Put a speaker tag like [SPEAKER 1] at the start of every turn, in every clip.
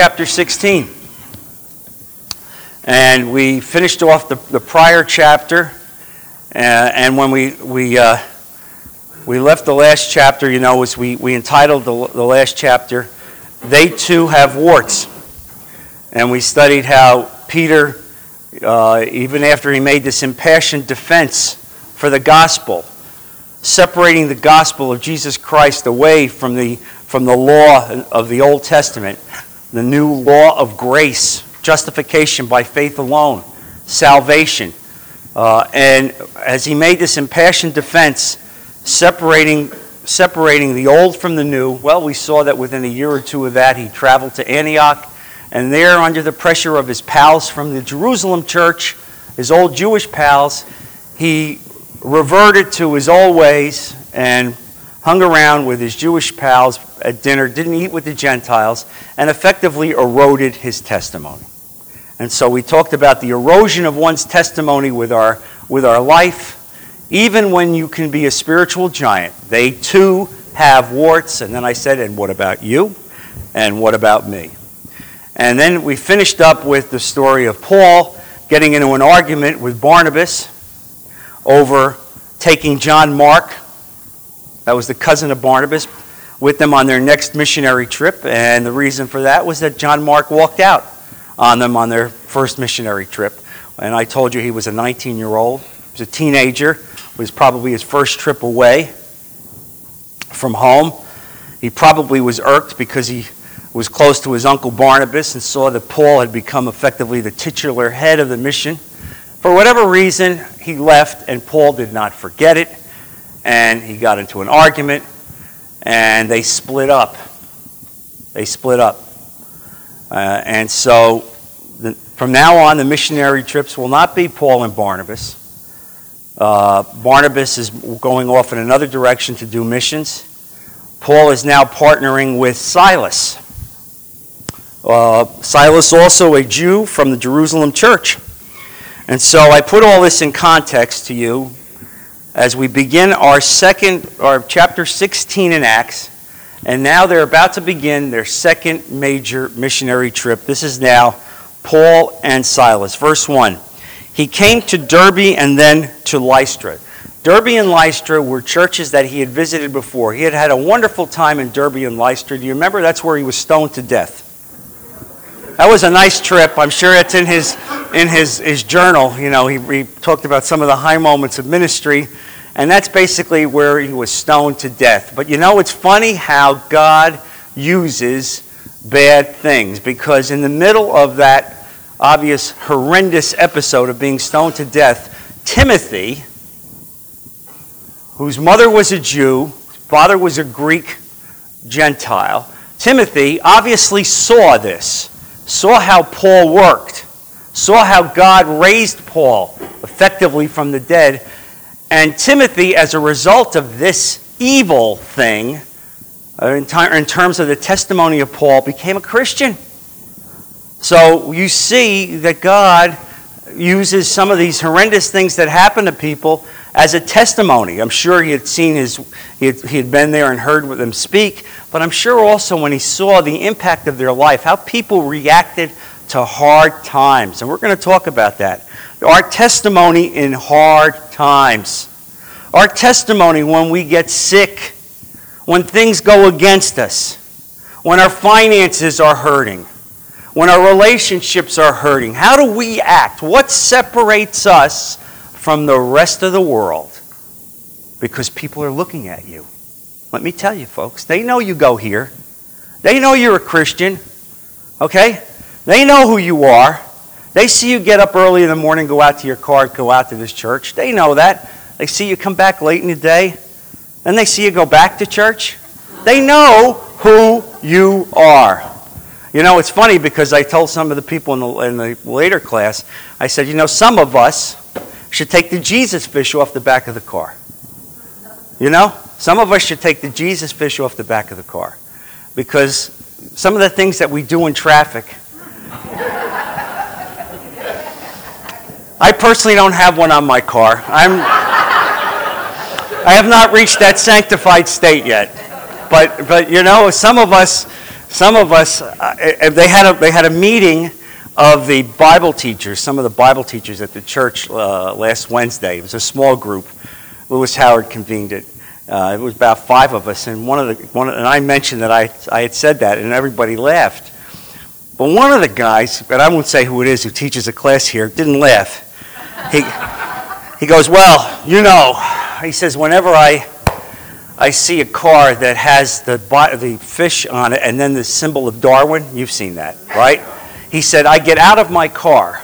[SPEAKER 1] chapter 16. And we finished off the, the prior chapter. Uh, and when we, we, uh, we left the last chapter, you know, was we, we entitled the, the last chapter, They Too Have Warts. And we studied how Peter, uh, even after he made this impassioned defense for the gospel, separating the gospel of Jesus Christ away from the, from the law of the Old Testament, the new law of grace, justification by faith alone, salvation. Uh, and as he made this impassioned defense, separating, separating the old from the new, well, we saw that within a year or two of that, he traveled to Antioch. And there, under the pressure of his pals from the Jerusalem church, his old Jewish pals, he reverted to his old ways and hung around with his Jewish pals at dinner, didn't eat with the Gentiles, and effectively eroded his testimony. And so we talked about the erosion of one's testimony with our, with our life. Even when you can be a spiritual giant, they too have warts. And then I said, and what about you? And what about me? And then we finished up with the story of Paul getting into an argument with Barnabas over taking John Mark, that was the cousin of Barnabas, with them on their next missionary trip. And the reason for that was that John Mark walked out on them on their first missionary trip. And I told you he was a 19 year old, he was a teenager, it was probably his first trip away from home. He probably was irked because he was close to his uncle Barnabas and saw that Paul had become effectively the titular head of the mission. For whatever reason, he left, and Paul did not forget it, and he got into an argument, and they split up. They split up. Uh, and so the, from now on, the missionary trips will not be Paul and Barnabas. Uh, Barnabas is going off in another direction to do missions. Paul is now partnering with Silas. Uh, Silas, also a Jew from the Jerusalem church. And so I put all this in context to you as we begin our second, our chapter 16 in Acts. And now they're about to begin their second major missionary trip. This is now Paul and Silas. Verse 1. He came to Derbe and then to Lystra. Derbe and Lystra were churches that he had visited before. He had had a wonderful time in Derbe and Lystra. Do you remember? That's where he was stoned to death. That was a nice trip. I'm sure it's in his, in his, his journal. You know, he, he talked about some of the high moments of ministry, and that's basically where he was stoned to death. But you know, it's funny how God uses bad things because in the middle of that obvious horrendous episode of being stoned to death, Timothy, whose mother was a Jew, father was a Greek Gentile, Timothy obviously saw this saw how Paul worked, saw how God raised Paul effectively from the dead. And Timothy, as a result of this evil thing, uh, in, terms of the testimony of Paul, became a Christian. So you see that God uses some of these horrendous things that happen to people as a testimony. I'm sure he had seen his, he had, he had been there and heard them speak, but I'm sure also when he saw the impact of their life, how people reacted to hard times. And we're going to talk about that. Our testimony in hard times. Our testimony when we get sick, when things go against us, when our finances are hurting, when our relationships are hurting. How do we act? What separates us from the rest of the world? Because people are looking at you. Let me tell you, folks, they know you go here. They know you're a Christian. Okay? They know who you are. They see you get up early in the morning, go out to your car, go out to this church. They know that. They see you come back late in the day. Then they see you go back to church. They know who you are. You know, it's funny because I told some of the people in the, in the later class, I said, you know, some of us should take the Jesus fish off the back of the car. You know? Some of us should take the Jesus fish off the back of the car because some of the things that we do in traffic. I personally don't have one on my car. I'm, I have not reached that sanctified state yet. But, but you know, some of us, some of us, uh, they, had a, they had a meeting of the Bible teachers, some of the Bible teachers at the church uh, last Wednesday. It was a small group. Lewis Howard convened it. Uh, it was about five of us, and one of the one, and I mentioned that I, I had said that, and everybody laughed. But one of the guys, but I won't say who it is, who teaches a class here, didn't laugh. He, he goes, Well, you know, he says, whenever I, I see a car that has the, the fish on it and then the symbol of Darwin, you've seen that, right? He said, I get out of my car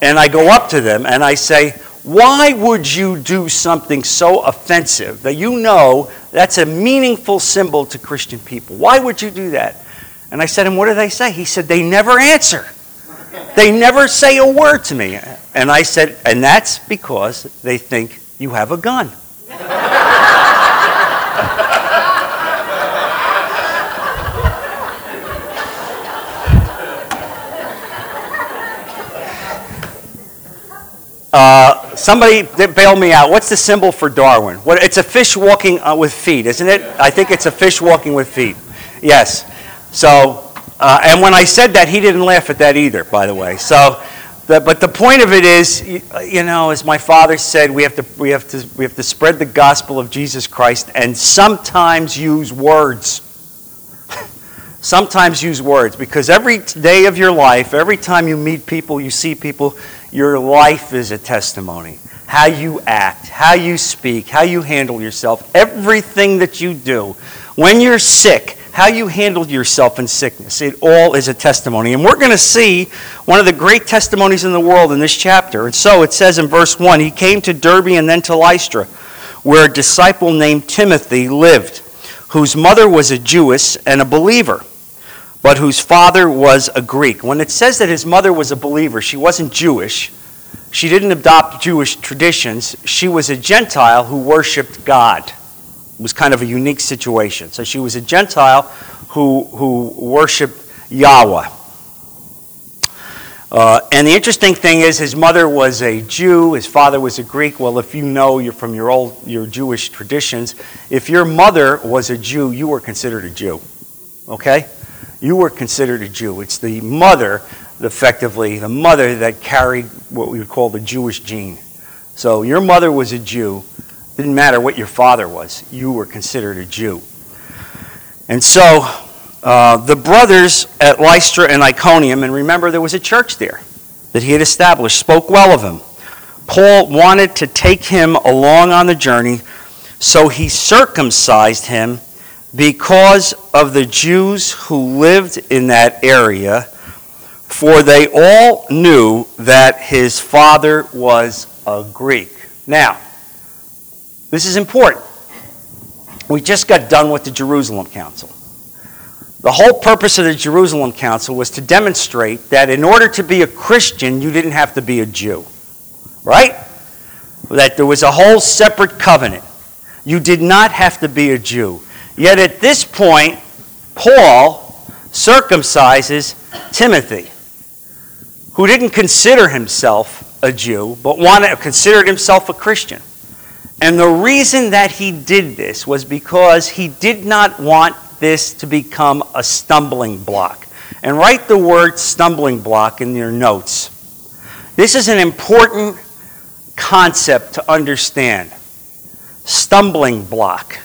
[SPEAKER 1] and I go up to them and I say, Why would you do something so offensive that you know that's a meaningful symbol to Christian people? Why would you do that? And I said, and what do they say? He said, they never answer. They never say a word to me. And I said, and that's because they think you have a gun. Uh, somebody bail me out. What's the symbol for Darwin? What, it's a fish walking uh, with feet, isn't it? I think it's a fish walking with feet. Yes. So, uh, and when I said that, he didn't laugh at that either, by the way. So, but the point of it is, you know, as my father said, we have, to, we, have to, we have to spread the gospel of Jesus Christ and sometimes use words. sometimes use words because every day of your life, every time you meet people, you see people, your life is a testimony. How you act, how you speak, how you handle yourself, everything that you do. When you're sick, how you handled yourself in sickness. It all is a testimony. And we're going to see one of the great testimonies in the world in this chapter. And so it says in verse 1 He came to Derbe and then to Lystra, where a disciple named Timothy lived, whose mother was a Jewess and a believer, but whose father was a Greek. When it says that his mother was a believer, she wasn't Jewish. She didn't adopt Jewish traditions. She was a Gentile who worshiped God was kind of a unique situation. So she was a Gentile who, who worshiped Yahweh. Uh, and the interesting thing is, his mother was a Jew, his father was a Greek. Well, if you know you're from your old your Jewish traditions, if your mother was a Jew, you were considered a Jew. Okay, you were considered a Jew. It's the mother, effectively, the mother that carried what we would call the Jewish gene. So your mother was a Jew, didn't matter what your father was, you were considered a Jew. And so uh, the brothers at Lystra and Iconium, and remember there was a church there that he had established, spoke well of him. Paul wanted to take him along on the journey, so he circumcised him because of the Jews who lived in that area, for they all knew that his father was a Greek. Now, this is important. We just got done with the Jerusalem Council. The whole purpose of the Jerusalem Council was to demonstrate that in order to be a Christian, you didn't have to be a Jew. Right? That there was a whole separate covenant. You did not have to be a Jew. Yet at this point, Paul circumcises Timothy, who didn't consider himself a Jew, but wanted, considered himself a Christian. And the reason that he did this was because he did not want this to become a stumbling block. And write the word stumbling block in your notes. This is an important concept to understand. Stumbling block.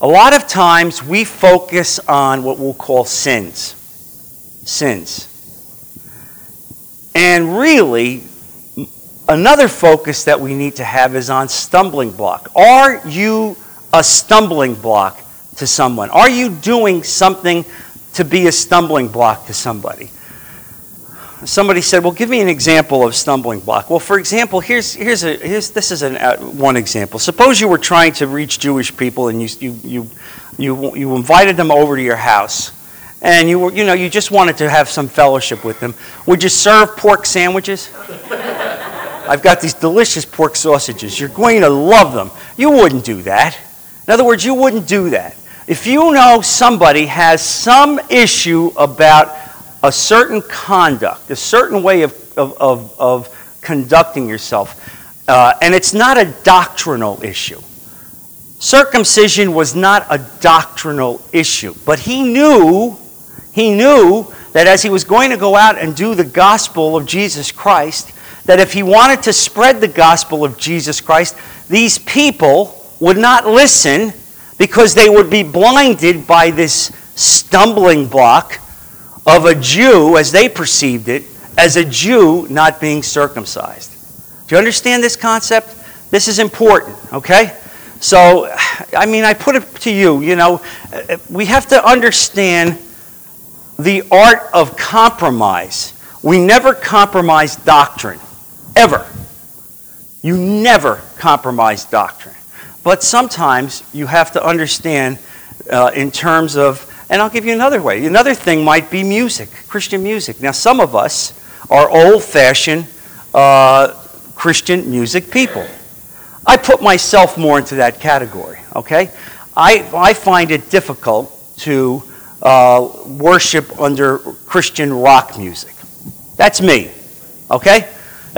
[SPEAKER 1] A lot of times we focus on what we'll call sins. Sins. And really, Another focus that we need to have is on stumbling block. Are you a stumbling block to someone? Are you doing something to be a stumbling block to somebody? Somebody said, "Well, give me an example of stumbling block." Well, for example, here's here's a here's this is an, uh, one example. Suppose you were trying to reach Jewish people and you you you you, you invited them over to your house, and you were you know you just wanted to have some fellowship with them. Would you serve pork sandwiches? I've got these delicious pork sausages. You're going to love them. You wouldn't do that. In other words, you wouldn't do that. If you know somebody has some issue about a certain conduct, a certain way of, of, of, of conducting yourself, uh, and it's not a doctrinal issue. Circumcision was not a doctrinal issue, but he knew He knew that as he was going to go out and do the gospel of Jesus Christ, that if he wanted to spread the gospel of Jesus Christ, these people would not listen because they would be blinded by this stumbling block of a Jew, as they perceived it, as a Jew not being circumcised. Do you understand this concept? This is important, okay? So, I mean, I put it to you, you know, we have to understand the art of compromise. We never compromise doctrine, ever. You never compromise doctrine. But sometimes you have to understand uh, in terms of, and I'll give you another way. Another thing might be music, Christian music. Now, some of us are old fashioned uh, Christian music people. I put myself more into that category, okay? I, I find it difficult to uh, worship under Christian rock music. That's me, okay?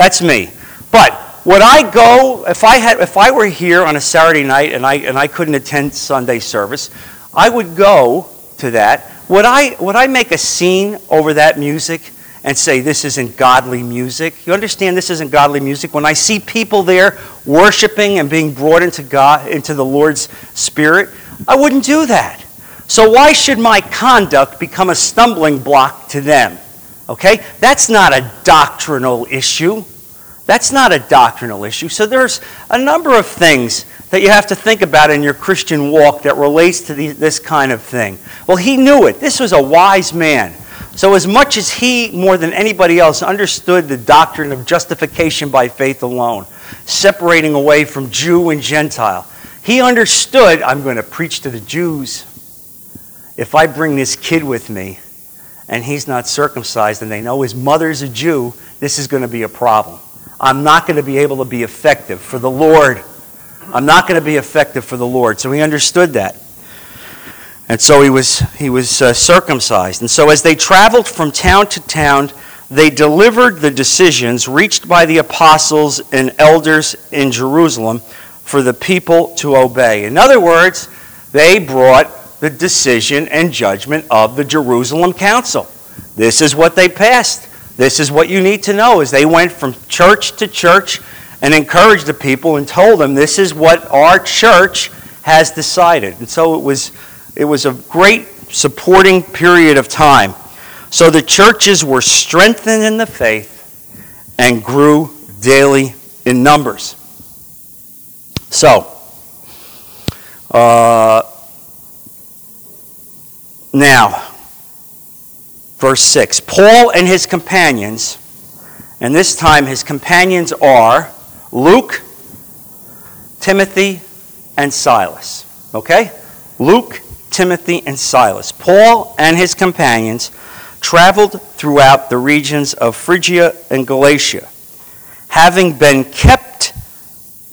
[SPEAKER 1] That's me. But would I go if I had if I were here on a Saturday night and I and I couldn't attend Sunday service, I would go to that. Would I would I make a scene over that music? and say this isn't godly music. You understand this isn't godly music? When I see people there worshiping and being brought into God, into the Lord's Spirit, I wouldn't do that. So why should my conduct become a stumbling block to them? Okay? That's not a doctrinal issue. That's not a doctrinal issue. So there's a number of things that you have to think about in your Christian walk that relates to the, this kind of thing. Well, he knew it. This was a wise man. So, as much as he, more than anybody else, understood the doctrine of justification by faith alone, separating away from Jew and Gentile, he understood I'm going to preach to the Jews. If I bring this kid with me and he's not circumcised and they know his mother's a Jew, this is going to be a problem. I'm not going to be able to be effective for the Lord. I'm not going to be effective for the Lord. So he understood that. And so he was, he was uh, circumcised. And so as they traveled from town to town, they delivered the decisions reached by the apostles and elders in Jerusalem for the people to obey. In other words, they brought the decision and judgment of the Jerusalem Council. This is what they passed. This is what you need to know is they went from church to church and encouraged the people and told them this is what our church has decided. And so it was it was a great supporting period of time. So the churches were strengthened in the faith and grew daily in numbers. So, uh, now, verse 6 Paul and his companions, and this time his companions are Luke, Timothy, and Silas. Okay? Luke, Timothy, and Silas. Paul and his companions traveled throughout the regions of Phrygia and Galatia, having been kept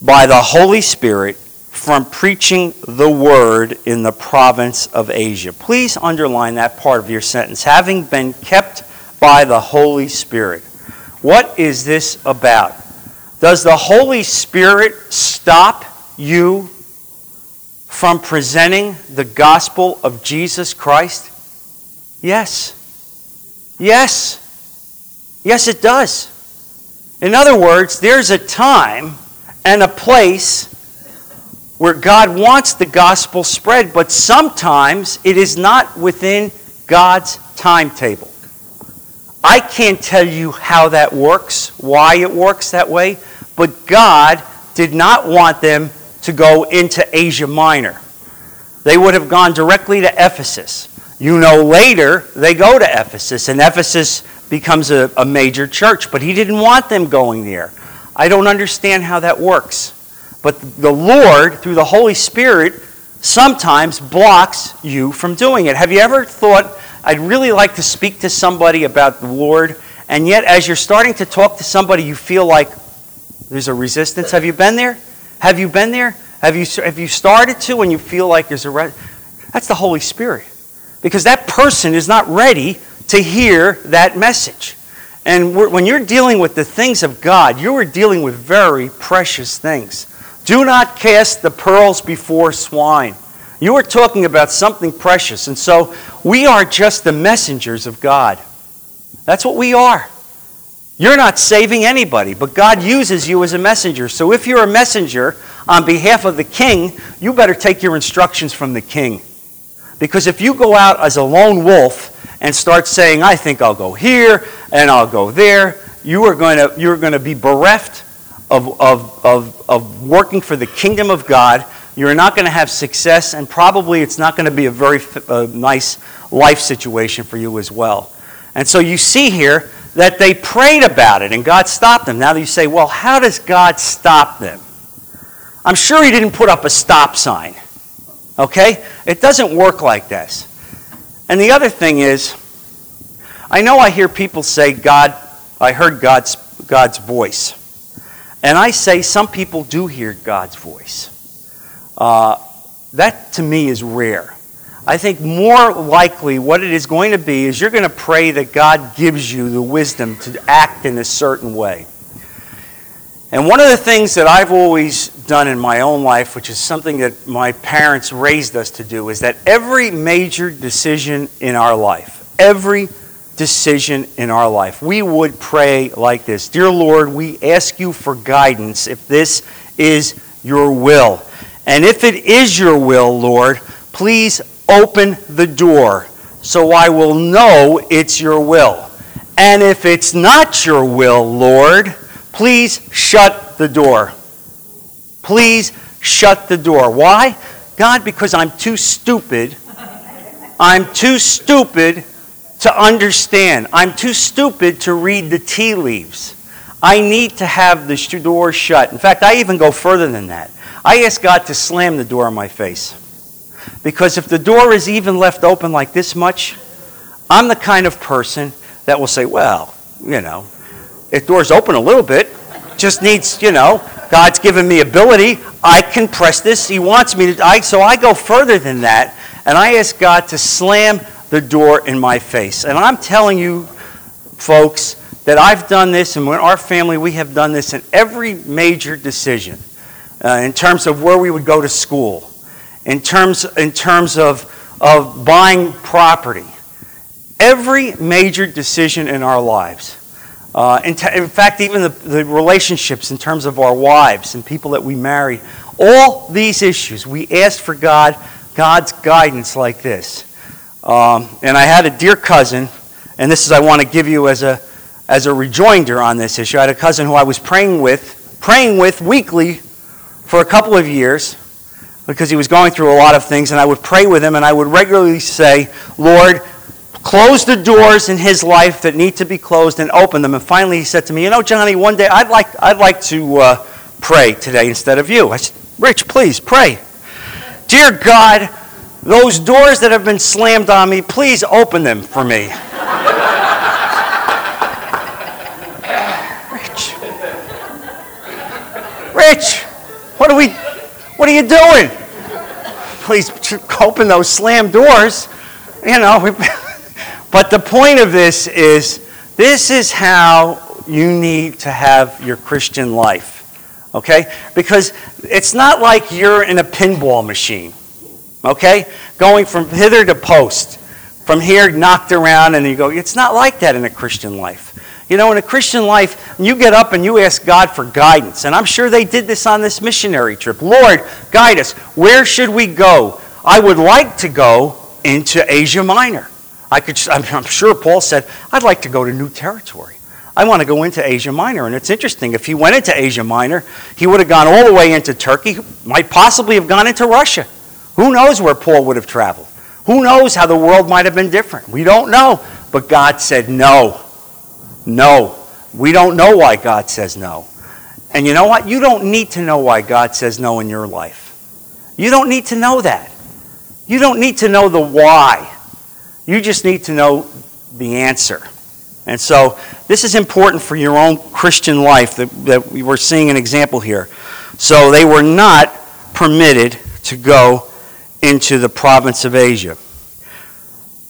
[SPEAKER 1] by the Holy Spirit from preaching the word in the province of Asia. Please underline that part of your sentence. Having been kept by the Holy Spirit. What is this about? Does the Holy Spirit stop you from presenting the gospel of Jesus Christ? Yes. Yes. Yes, it does. In other words, there's a time and a place where God wants the gospel spread, but sometimes it is not within God's timetable. I can't tell you how that works, why it works that way, but God did not want them to go into Asia Minor. They would have gone directly to Ephesus. You know, later they go to Ephesus, and Ephesus becomes a, a major church, but he didn't want them going there. I don't understand how that works. But the Lord, through the Holy Spirit, sometimes blocks you from doing it. Have you ever thought, I'd really like to speak to somebody about the Lord, and yet as you're starting to talk to somebody, you feel like there's a resistance? Have you been there? Have you been there? Have you, have you started to and you feel like there's a. Re- That's the Holy Spirit. Because that person is not ready to hear that message. And when you're dealing with the things of God, you are dealing with very precious things. Do not cast the pearls before swine. You are talking about something precious. And so we are just the messengers of God. That's what we are. You're not saving anybody, but God uses you as a messenger. So if you're a messenger on behalf of the king, you better take your instructions from the king. Because if you go out as a lone wolf and start saying, I think I'll go here and I'll go there, you are going to, you're going to be bereft of, of, of, of working for the kingdom of God. You're not going to have success, and probably it's not going to be a very uh, nice life situation for you as well. And so you see here that they prayed about it and God stopped them. Now you say, well, how does God stop them? I'm sure He didn't put up a stop sign. Okay? It doesn't work like this. And the other thing is, I know I hear people say, God, I heard God's, God's voice. And I say some people do hear God's voice. Uh, that to me is rare. I think more likely what it is going to be is you're going to pray that God gives you the wisdom to act in a certain way. And one of the things that I've always done in my own life, which is something that my parents raised us to do, is that every major decision in our life, every decision in our life, we would pray like this Dear Lord, we ask you for guidance if this is your will. And if it is your will, Lord, please open the door so I will know it's your will. And if it's not your will, Lord, please shut the door. Please shut the door. Why? God, because I'm too stupid. I'm too stupid to understand. I'm too stupid to read the tea leaves. I need to have the door shut. In fact, I even go further than that. I ask God to slam the door in my face. Because if the door is even left open like this much, I'm the kind of person that will say, well, you know, if door's open a little bit, just needs, you know, God's given me ability. I can press this. He wants me to. I, so I go further than that, and I ask God to slam the door in my face. And I'm telling you, folks, that I've done this, and when our family, we have done this in every major decision uh, in terms of where we would go to school, in terms, in terms of, of buying property. Every major decision in our lives. Uh, in, t- in, fact, even the, the relationships in terms of our wives and people that we marry, all these issues, we asked for God, God's guidance like this. Um, and I had a dear cousin, and this is I want to give you as a, as a rejoinder on this issue. I had a cousin who I was praying with, praying with weekly for a couple of years because he was going through a lot of things, and I would pray with him, and I would regularly say, Lord, close the doors in his life that need to be closed and open them. And finally, he said to me, You know, Johnny, one day I'd like, I'd like to uh, pray today instead of you. I said, Rich, please pray. Dear God, those doors that have been slammed on me, please open them for me. Rich. Rich, what are we, what are you doing? Please open those slammed doors. You know, but the point of this is this is how you need to have your Christian life. Okay? Because it's not like you're in a pinball machine. Okay? Going from hither to post. From here, knocked around, and you go. It's not like that in a Christian life. You know, in a Christian life, you get up and you ask God for guidance. And I'm sure they did this on this missionary trip. Lord, guide us. Where should we go? I would like to go into Asia Minor. I could, I'm sure Paul said, I'd like to go to new territory. I want to go into Asia Minor. And it's interesting, if he went into Asia Minor, he would have gone all the way into Turkey, might possibly have gone into Russia. Who knows where Paul would have traveled? Who knows how the world might have been different? We don't know. But God said no. No. We don't know why God says no. And you know what? You don't need to know why God says no in your life. You don't need to know that. You don't need to know the why. You just need to know the answer. And so this is important for your own Christian life that, that we were seeing an example here. So they were not permitted to go into the province of Asia.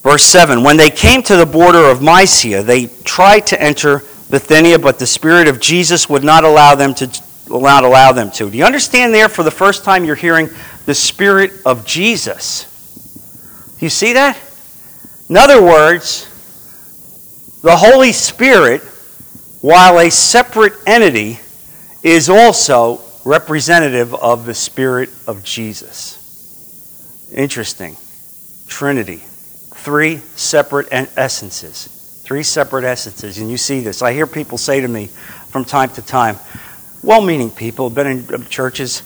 [SPEAKER 1] Verse 7 When they came to the border of Mysia, they tried to enter Bithynia, but the Spirit of Jesus would not allow them to, not allow them to. Do you understand there for the first time you're hearing the Spirit of Jesus. Do you see that? In other words, the Holy Spirit, while a separate entity, is also representative of the Spirit of Jesus. Interesting. Trinity. Three separate essences. Three separate essences. And you see this. I hear people say to me from time to time, well meaning people, been in uh, churches,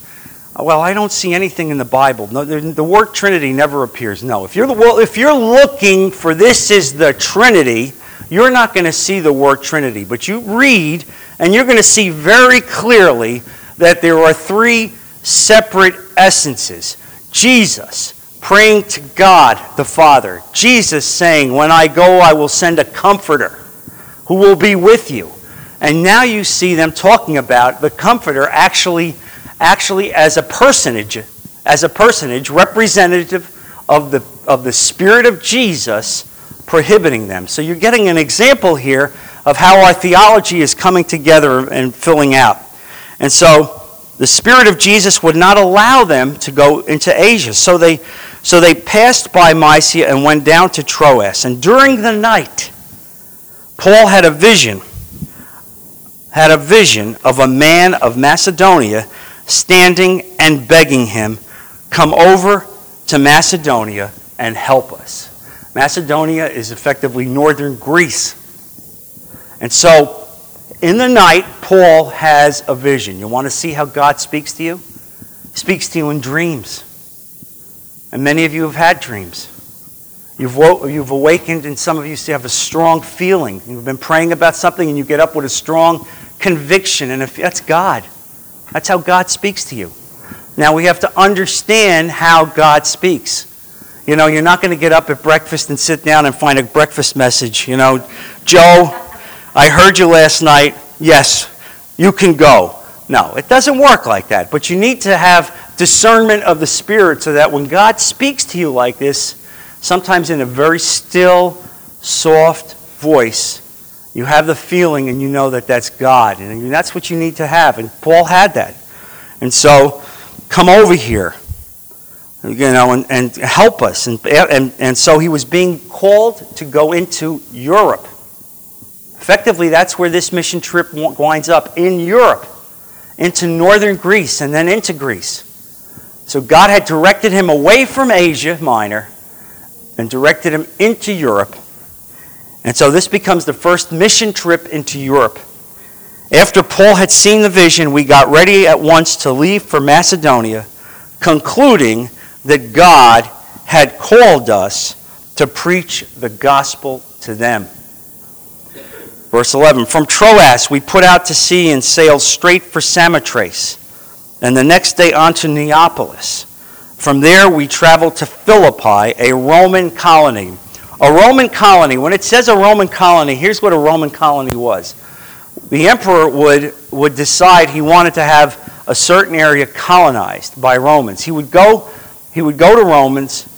[SPEAKER 1] well, I don't see anything in the Bible. No, the, the word Trinity never appears. No. If you're, the, well, if you're looking for this is the Trinity, you're not going to see the word Trinity. But you read, and you're going to see very clearly that there are three separate essences Jesus praying to God the Father, Jesus saying, When I go, I will send a comforter who will be with you. And now you see them talking about the comforter actually, actually as a personage, as a personage representative of the, of the Spirit of Jesus prohibiting them. So you're getting an example here of how our theology is coming together and filling out. And so the Spirit of Jesus would not allow them to go into Asia. So they, so they passed by Mysia and went down to Troas. And during the night, Paul had a vision, had a vision of a man of Macedonia standing and begging him, Come over to Macedonia and help us. Macedonia is effectively northern Greece. And so in the night, Paul has a vision. You want to see how God speaks to you? He speaks to you in dreams. And many of you have had dreams. You've, wo- you've awakened, and some of you have a strong feeling. You've been praying about something, and you get up with a strong conviction. And if that's God, that's how God speaks to you. Now, we have to understand how God speaks. You know, you're not going to get up at breakfast and sit down and find a breakfast message. You know, Joe, I heard you last night. Yes, you can go. No, it doesn't work like that. But you need to have discernment of the Spirit so that when God speaks to you like this, sometimes in a very still, soft voice, you have the feeling and you know that that's God. And that's what you need to have. And Paul had that. And so, come over here, you know, and, and help us. And, and, and so he was being called to go into Europe. Effectively, that's where this mission trip winds up in Europe, into northern Greece, and then into Greece. So God had directed him away from Asia Minor and directed him into Europe. And so this becomes the first mission trip into Europe. After Paul had seen the vision, we got ready at once to leave for Macedonia, concluding that God had called us to preach the gospel to them. Verse 11 From Troas we put out to sea and sailed straight for Samothrace, and the next day on to Neapolis. From there we traveled to Philippi, a Roman colony. A Roman colony, when it says a Roman colony, here's what a Roman colony was. The emperor would, would decide he wanted to have a certain area colonized by Romans. He would go, he would go to Romans,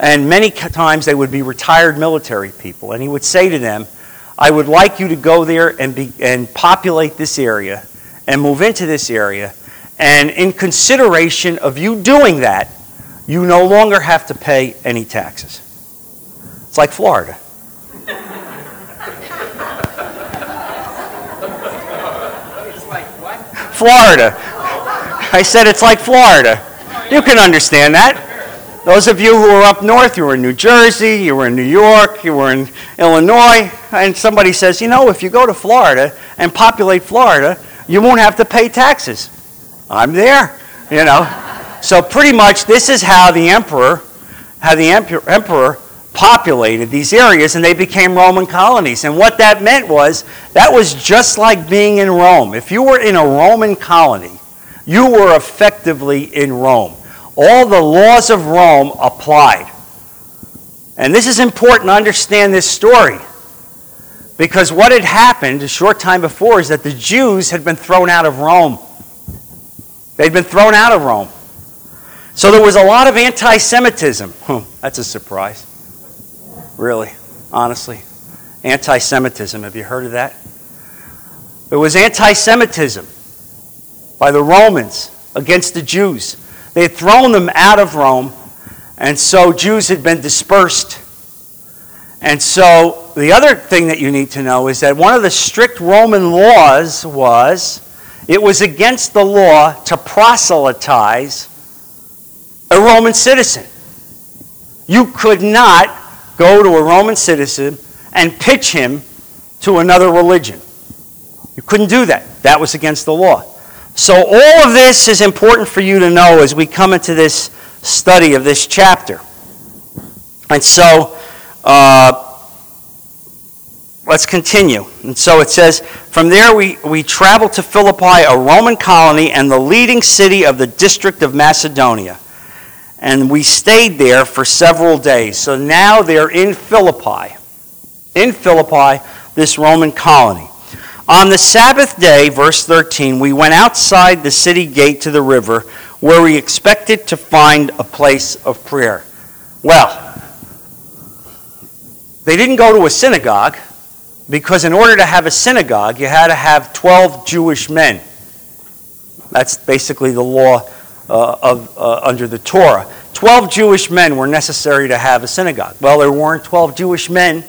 [SPEAKER 1] and many times they would be retired military people, and he would say to them, I would like you to go there and, be, and populate this area and move into this area. And in consideration of you doing that, you no longer have to pay any taxes. It's like Florida. Florida. I said it's like Florida. You can understand that. Those of you who are up north, you were in New Jersey, you were in New York, you were in Illinois, and somebody says, you know, if you go to Florida and populate Florida, you won't have to pay taxes. I'm there, you know. So pretty much this is how the emperor, how the emperor populated these areas and they became Roman colonies. And what that meant was that was just like being in Rome. If you were in a Roman colony, you were effectively in Rome all the laws of Rome applied. And this is important to understand this story. Because what had happened a short time before is that the Jews had been thrown out of Rome. They'd been thrown out of Rome. So there was a lot of anti Semitism. that's a surprise. Really, honestly. Anti Semitism. Have you heard of that? There was anti Semitism by the Romans against the Jews. They had thrown them out of Rome, and so Jews had been dispersed. And so the other thing that you need to know is that one of the strict Roman laws was it was against the law to proselytize a Roman citizen. You could not go to a Roman citizen and pitch him to another religion. You couldn't do that. That was against the law. So, all of this is important for you to know as we come into this study of this chapter. And so, uh, let's continue. And so it says, From there we, we traveled to Philippi, a Roman colony and the leading city of the district of Macedonia. And we stayed there for several days. So now they're in Philippi. In Philippi, this Roman colony. On the Sabbath day, verse 13, we went outside the city gate to the river where we expected to find a place of prayer. Well, they didn't go to a synagogue because, in order to have a synagogue, you had to have 12 Jewish men. That's basically the law uh, of, uh, under the Torah. 12 Jewish men were necessary to have a synagogue. Well, there weren't 12 Jewish men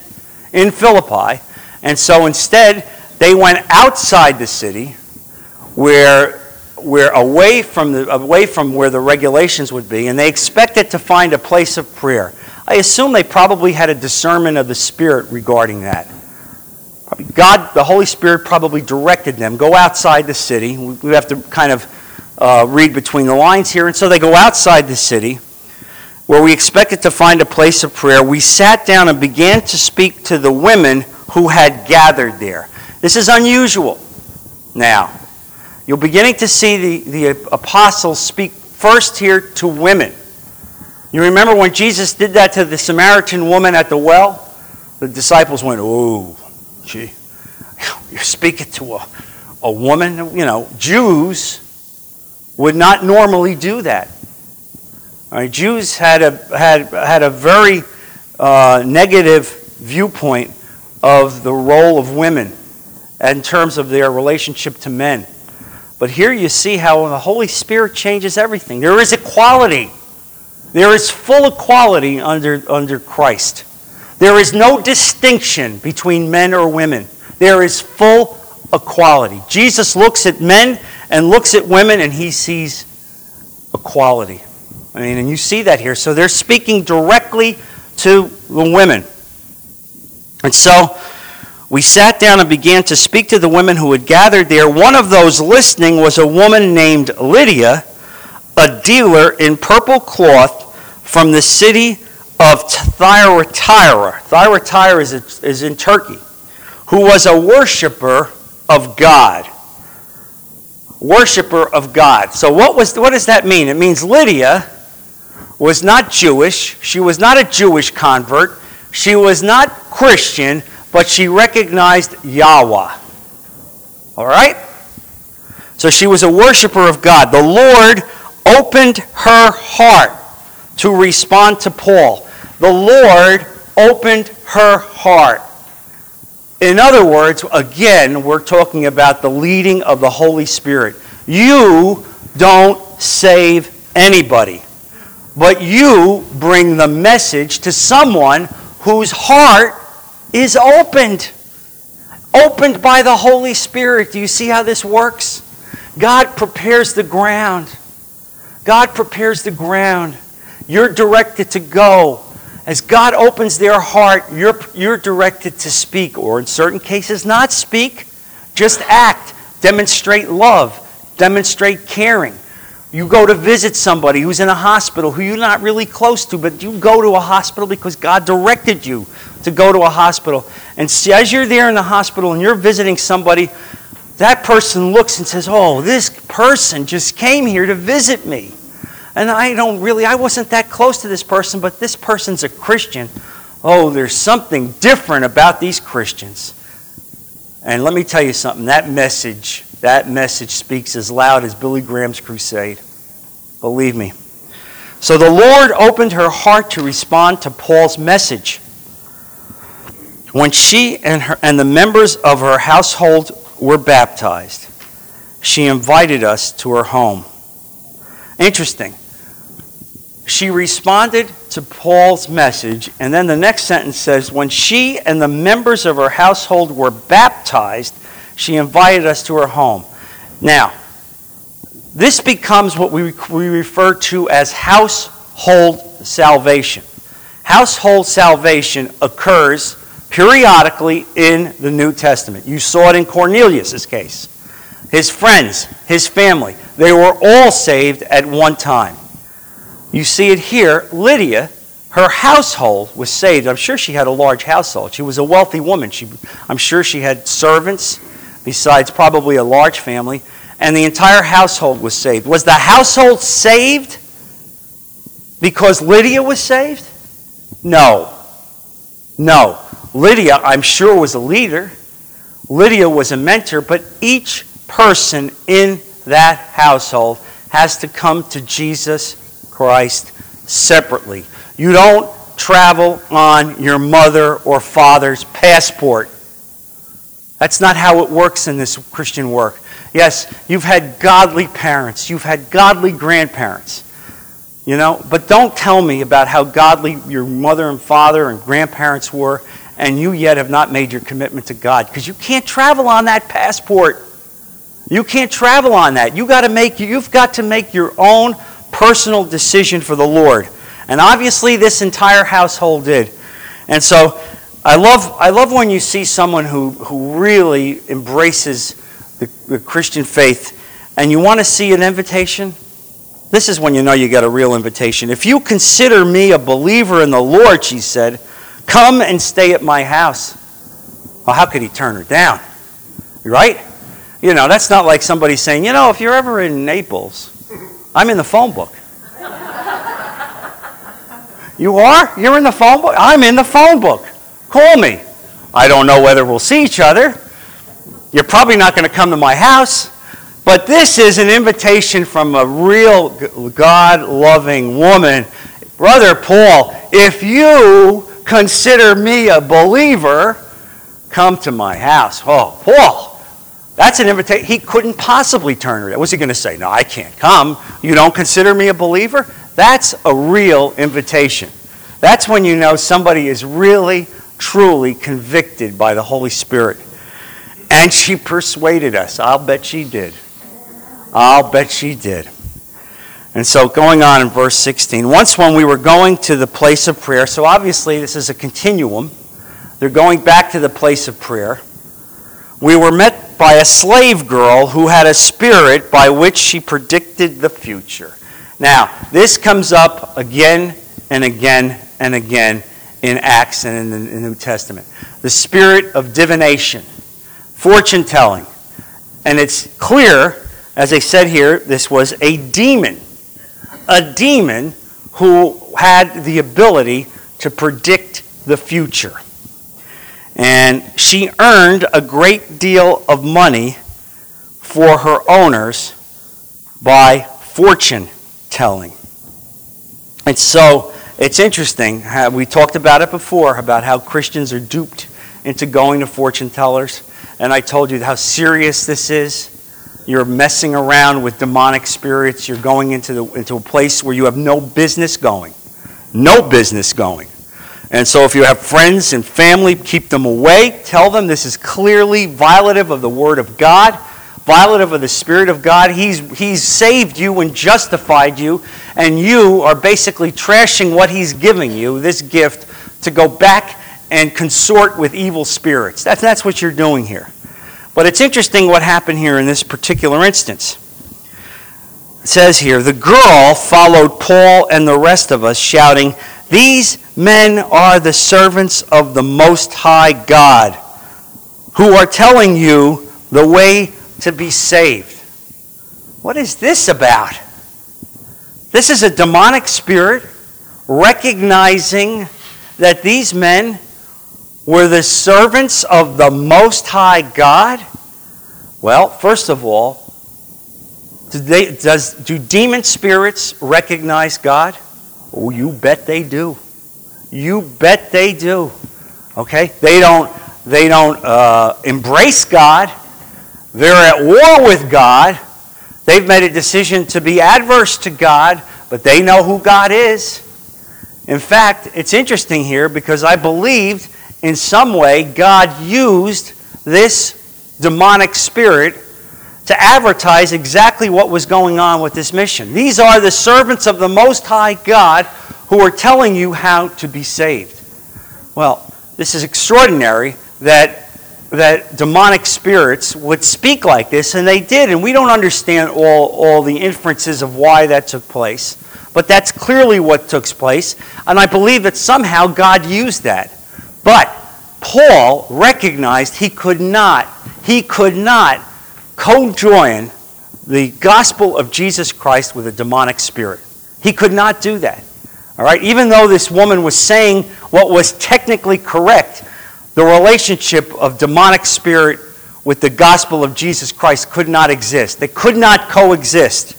[SPEAKER 1] in Philippi, and so instead, they went outside the city where, where away, from the, away from where the regulations would be, and they expected to find a place of prayer. I assume they probably had a discernment of the Spirit regarding that. God, the Holy Spirit, probably directed them go outside the city. We have to kind of uh, read between the lines here. And so they go outside the city where we expected to find a place of prayer. We sat down and began to speak to the women who had gathered there. This is unusual. Now, you're beginning to see the, the apostles speak first here to women. You remember when Jesus did that to the Samaritan woman at the well? The disciples went, Oh, gee, you're speaking to a, a woman? You know, Jews would not normally do that. Right, Jews had a, had, had a very uh, negative viewpoint of the role of women in terms of their relationship to men. But here you see how the Holy Spirit changes everything. There is equality. There is full equality under, under Christ. There is no distinction between men or women. There is full equality. Jesus looks at men and looks at women and he sees equality. I mean, and you see that here. So they're speaking directly to the women. And so we sat down and began to speak to the women who had gathered there. One of those listening was a woman named Lydia, a dealer in purple cloth from the city of Thyatira. Thyatira is, is in Turkey, who was a worshiper of God. Worshipper of God. So, what, was, what does that mean? It means Lydia was not Jewish. She was not a Jewish convert. She was not Christian, but she recognized Yahweh. All right? So she was a worshiper of God. The Lord opened her heart to respond to Paul. The Lord opened her heart. In other words, again, we're talking about the leading of the Holy Spirit. You don't save anybody, but you bring the message to someone whose heart is opened. Opened by the Holy Spirit. Do you see how this works? God prepares the ground. God prepares the ground. You're directed to go. As God opens their heart, you're, you're directed to speak, or in certain cases, not speak. Just act. Demonstrate love. Demonstrate caring. You go to visit somebody who's in a hospital who you're not really close to, but you go to a hospital because God directed you to go to a hospital. And see, as you're there in the hospital and you're visiting somebody, that person looks and says, Oh, this person just came here to visit me. And I don't really, I wasn't that close to this person, but this person's a Christian. Oh, there's something different about these Christians. And let me tell you something that message, that message speaks as loud as Billy Graham's crusade. Believe me. So the Lord opened her heart to respond to Paul's message. When she and, her, and the members of her household were baptized, she invited us to her home. Interesting. She responded to Paul's message, and then the next sentence says, When she and the members of her household were baptized, she invited us to her home. Now, this becomes what we, we refer to as household salvation. Household salvation occurs periodically in the New Testament. You saw it in Cornelius' case. His friends, his family, they were all saved at one time. You see it here. Lydia, her household was saved. I'm sure she had a large household. She was a wealthy woman. She, I'm sure she had servants, besides probably a large family, and the entire household was saved. Was the household saved because Lydia was saved? No. No. Lydia, I'm sure, was a leader. Lydia was a mentor, but each person in that household has to come to Jesus Christ separately. You don't travel on your mother or father's passport. That's not how it works in this Christian work. Yes, you've had godly parents, you've had godly grandparents. You know, but don't tell me about how godly your mother and father and grandparents were and you yet have not made your commitment to God because you can't travel on that passport. You can't travel on that. You got to make you've got to make your own personal decision for the Lord. And obviously, this entire household did. And so, I love, I love when you see someone who, who really embraces the, the Christian faith and you want to see an invitation. This is when you know you got a real invitation. If you consider me a believer in the Lord, she said, come and stay at my house. Well, how could he turn her down? Right? You know, that's not like somebody saying, you know, if you're ever in Naples, I'm in the phone book. You are? You're in the phone book? I'm in the phone book. Call me. I don't know whether we'll see each other. You're probably not going to come to my house. But this is an invitation from a real God loving woman. Brother Paul, if you consider me a believer, come to my house. Oh, Paul, that's an invitation. He couldn't possibly turn her down. What's he going to say? No, I can't come. You don't consider me a believer? That's a real invitation. That's when you know somebody is really, truly convicted by the Holy Spirit. And she persuaded us. I'll bet she did. I'll bet she did. And so, going on in verse 16, once when we were going to the place of prayer, so obviously this is a continuum. They're going back to the place of prayer. We were met by a slave girl who had a spirit by which she predicted the future. Now, this comes up again and again and again in Acts and in the New Testament. The spirit of divination, fortune telling. And it's clear, as I said here, this was a demon. A demon who had the ability to predict the future. And she earned a great deal of money for her owners by fortune telling. And so it's interesting. we talked about it before about how Christians are duped into going to fortune tellers. And I told you how serious this is. You're messing around with demonic spirits. You're going into, the, into a place where you have no business going. No business going. And so, if you have friends and family, keep them away. Tell them this is clearly violative of the Word of God, violative of the Spirit of God. He's, he's saved you and justified you, and you are basically trashing what He's giving you, this gift, to go back and consort with evil spirits. That's, that's what you're doing here. But it's interesting what happened here in this particular instance. It says here, the girl followed Paul and the rest of us, shouting, these men are the servants of the Most High God who are telling you the way to be saved. What is this about? This is a demonic spirit recognizing that these men were the servants of the Most High God. Well, first of all, do, they, does, do demon spirits recognize God? Oh, you bet they do. You bet they do. Okay? They don't, they don't uh, embrace God. They're at war with God. They've made a decision to be adverse to God, but they know who God is. In fact, it's interesting here because I believed in some way God used this demonic spirit to advertise exactly what was going on with this mission. These are the servants of the Most High God who are telling you how to be saved. Well, this is extraordinary that that demonic spirits would speak like this, and they did, and we don't understand all, all the inferences of why that took place. But that's clearly what took place, and I believe that somehow God used that. But Paul recognized he could not, he could not co-join the gospel of Jesus Christ with a demonic spirit. He could not do that. All right, even though this woman was saying what was technically correct, the relationship of demonic spirit with the gospel of Jesus Christ could not exist. They could not coexist.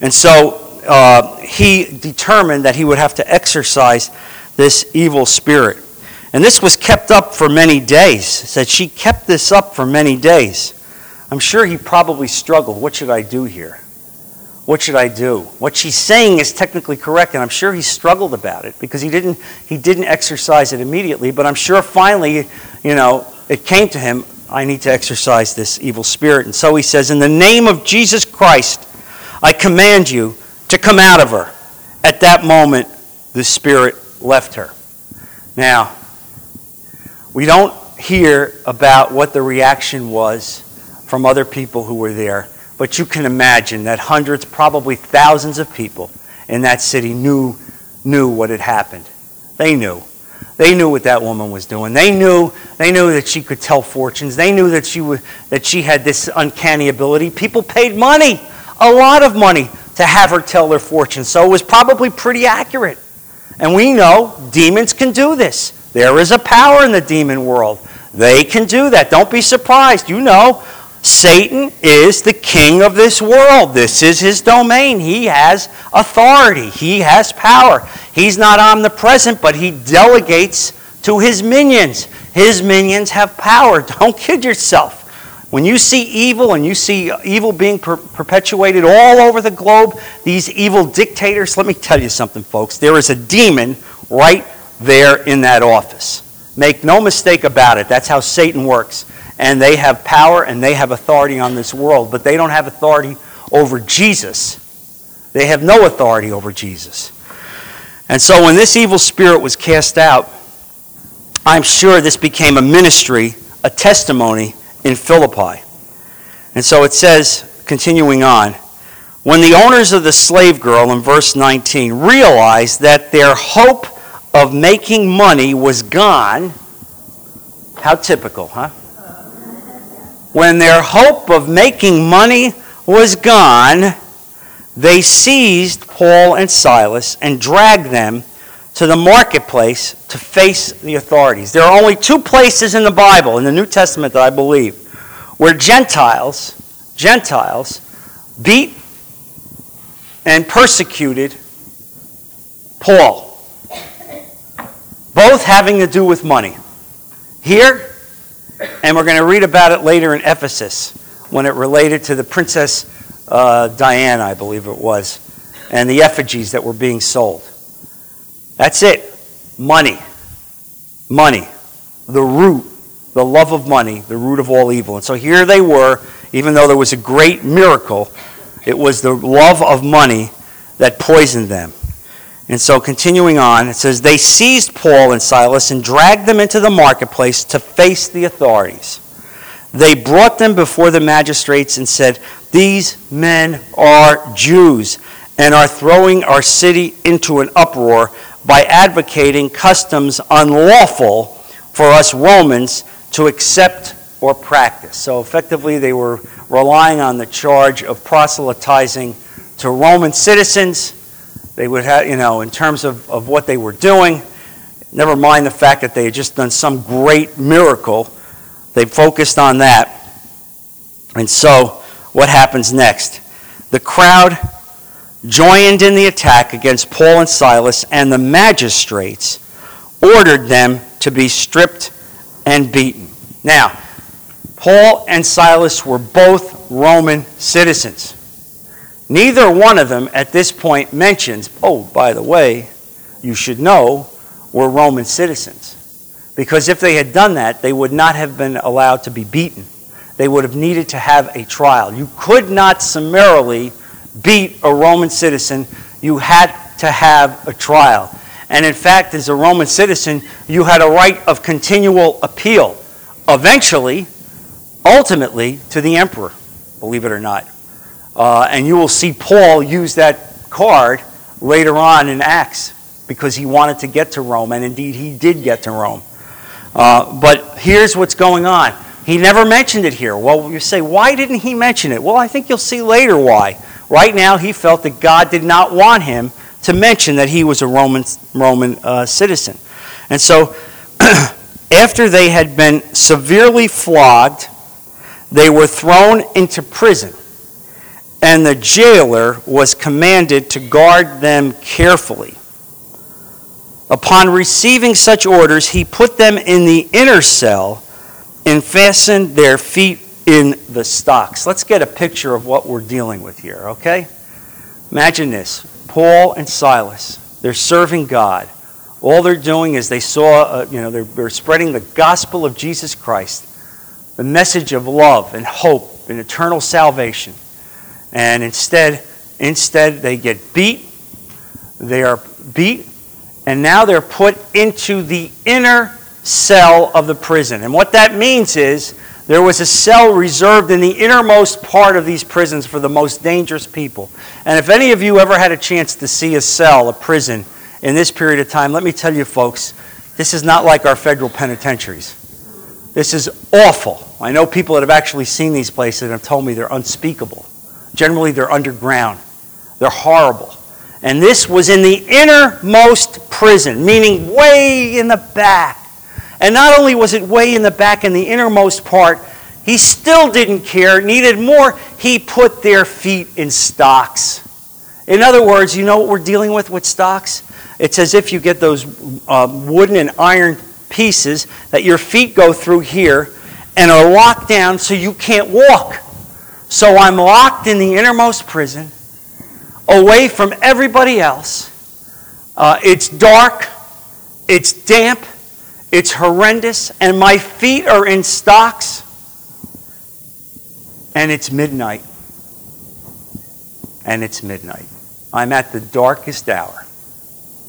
[SPEAKER 1] And so uh, he determined that he would have to exorcise this evil spirit. And this was kept up for many days. It said she kept this up for many days. I'm sure he probably struggled. What should I do here? What should I do? What she's saying is technically correct, and I'm sure he struggled about it because he didn't, he didn't exercise it immediately. But I'm sure finally, you know, it came to him I need to exorcise this evil spirit. And so he says, In the name of Jesus Christ, I command you to come out of her. At that moment, the spirit left her. Now, we don't hear about what the reaction was from other people who were there. But you can imagine that hundreds, probably thousands of people in that city knew, knew what had happened. They knew. They knew what that woman was doing. They knew, they knew that she could tell fortunes. They knew that she, was, that she had this uncanny ability. People paid money, a lot of money, to have her tell their fortunes. So it was probably pretty accurate. And we know demons can do this. There is a power in the demon world. They can do that. Don't be surprised. You know, Satan is the king of this world. This is his domain. He has authority, he has power. He's not omnipresent, but he delegates to his minions. His minions have power. Don't kid yourself. When you see evil and you see evil being per- perpetuated all over the globe, these evil dictators, let me tell you something, folks. There is a demon right there in that office. Make no mistake about it. That's how Satan works and they have power and they have authority on this world, but they don't have authority over Jesus. They have no authority over Jesus. And so when this evil spirit was cast out, I'm sure this became a ministry, a testimony in Philippi. And so it says, continuing on, when the owners of the slave girl in verse 19 realized that their hope of making money was gone, how typical, huh? When their hope of making money was gone, they seized Paul and Silas and dragged them to the marketplace to face the authorities. There are only two places in the Bible, in the New Testament that I believe, where Gentiles, Gentiles beat and persecuted Paul. Both having to do with money. Here, and we're going to read about it later in Ephesus when it related to the Princess uh, Diana, I believe it was, and the effigies that were being sold. That's it. Money. Money. The root, the love of money, the root of all evil. And so here they were, even though there was a great miracle, it was the love of money that poisoned them. And so, continuing on, it says, They seized Paul and Silas and dragged them into the marketplace to face the authorities. They brought them before the magistrates and said, These men are Jews and are throwing our city into an uproar by advocating customs unlawful for us Romans to accept or practice. So, effectively, they were relying on the charge of proselytizing to Roman citizens they would have, you know, in terms of, of what they were doing, never mind the fact that they had just done some great miracle, they focused on that. And so, what happens next? The crowd joined in the attack against Paul and Silas, and the magistrates ordered them to be stripped and beaten. Now, Paul and Silas were both Roman citizens. Neither one of them at this point mentions, oh, by the way, you should know, we're Roman citizens. Because if they had done that, they would not have been allowed to be beaten. They would have needed to have a trial. You could not summarily beat a Roman citizen, you had to have a trial. And in fact, as a Roman citizen, you had a right of continual appeal, eventually, ultimately, to the emperor, believe it or not. Uh, and you will see Paul use that card later on in Acts because he wanted to get to Rome, and indeed he did get to Rome. Uh, but here's what's going on. He never mentioned it here. Well, you say, why didn't he mention it? Well, I think you'll see later why. Right now, he felt that God did not want him to mention that he was a Roman, Roman uh, citizen. And so, after they had been severely flogged, they were thrown into prison, and the jailer was commanded to guard them carefully. Upon receiving such orders, he put them in the inner cell and fastened their feet in the stocks. Let's get a picture of what we're dealing with here, okay? Imagine this Paul and Silas, they're serving God. All they're doing is they saw, uh, you know, they're, they're spreading the gospel of Jesus Christ, the message of love and hope and eternal salvation. And instead, instead they get beat. They are beat, and now they're put into the inner cell of the prison. And what that means is there was a cell reserved in the innermost part of these prisons for the most dangerous people. And if any of you ever had a chance to see a cell, a prison, in this period of time, let me tell you, folks, this is not like our federal penitentiaries. This is awful. I know people that have actually seen these places and have told me they're unspeakable. Generally, they're underground, they're horrible. And this was in the innermost prison, meaning way in the back. And not only was it way in the back in the innermost part, he still didn't care, needed more. He put their feet in stocks. In other words, you know what we're dealing with with stocks? It's as if you get those uh, wooden and iron pieces that your feet go through here and are locked down so you can't walk. So I'm locked in the innermost prison, away from everybody else. Uh, it's dark, it's damp, it's horrendous, and my feet are in stocks, and it's midnight. And it's midnight. I'm at the darkest hour.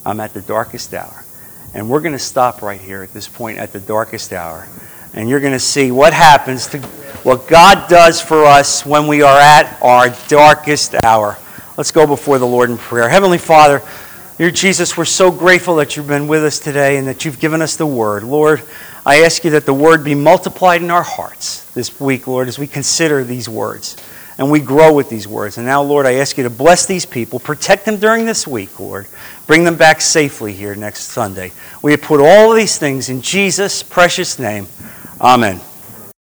[SPEAKER 1] I'm at the darkest hour. And we're going to stop right here at this point at the darkest hour. And you're going to see what happens to what God does for us when we are at our darkest hour. Let's go before the Lord in prayer. Heavenly Father, Dear Jesus, we're so grateful that you've been with us today and that you've given us the word. Lord, I ask you that the word be multiplied in our hearts this week, Lord, as we consider these words and we grow with these words. And now, Lord, I ask you to bless these people, protect them during this week, Lord. Bring them back safely here next Sunday. We have put all these things in Jesus' precious name. Amen.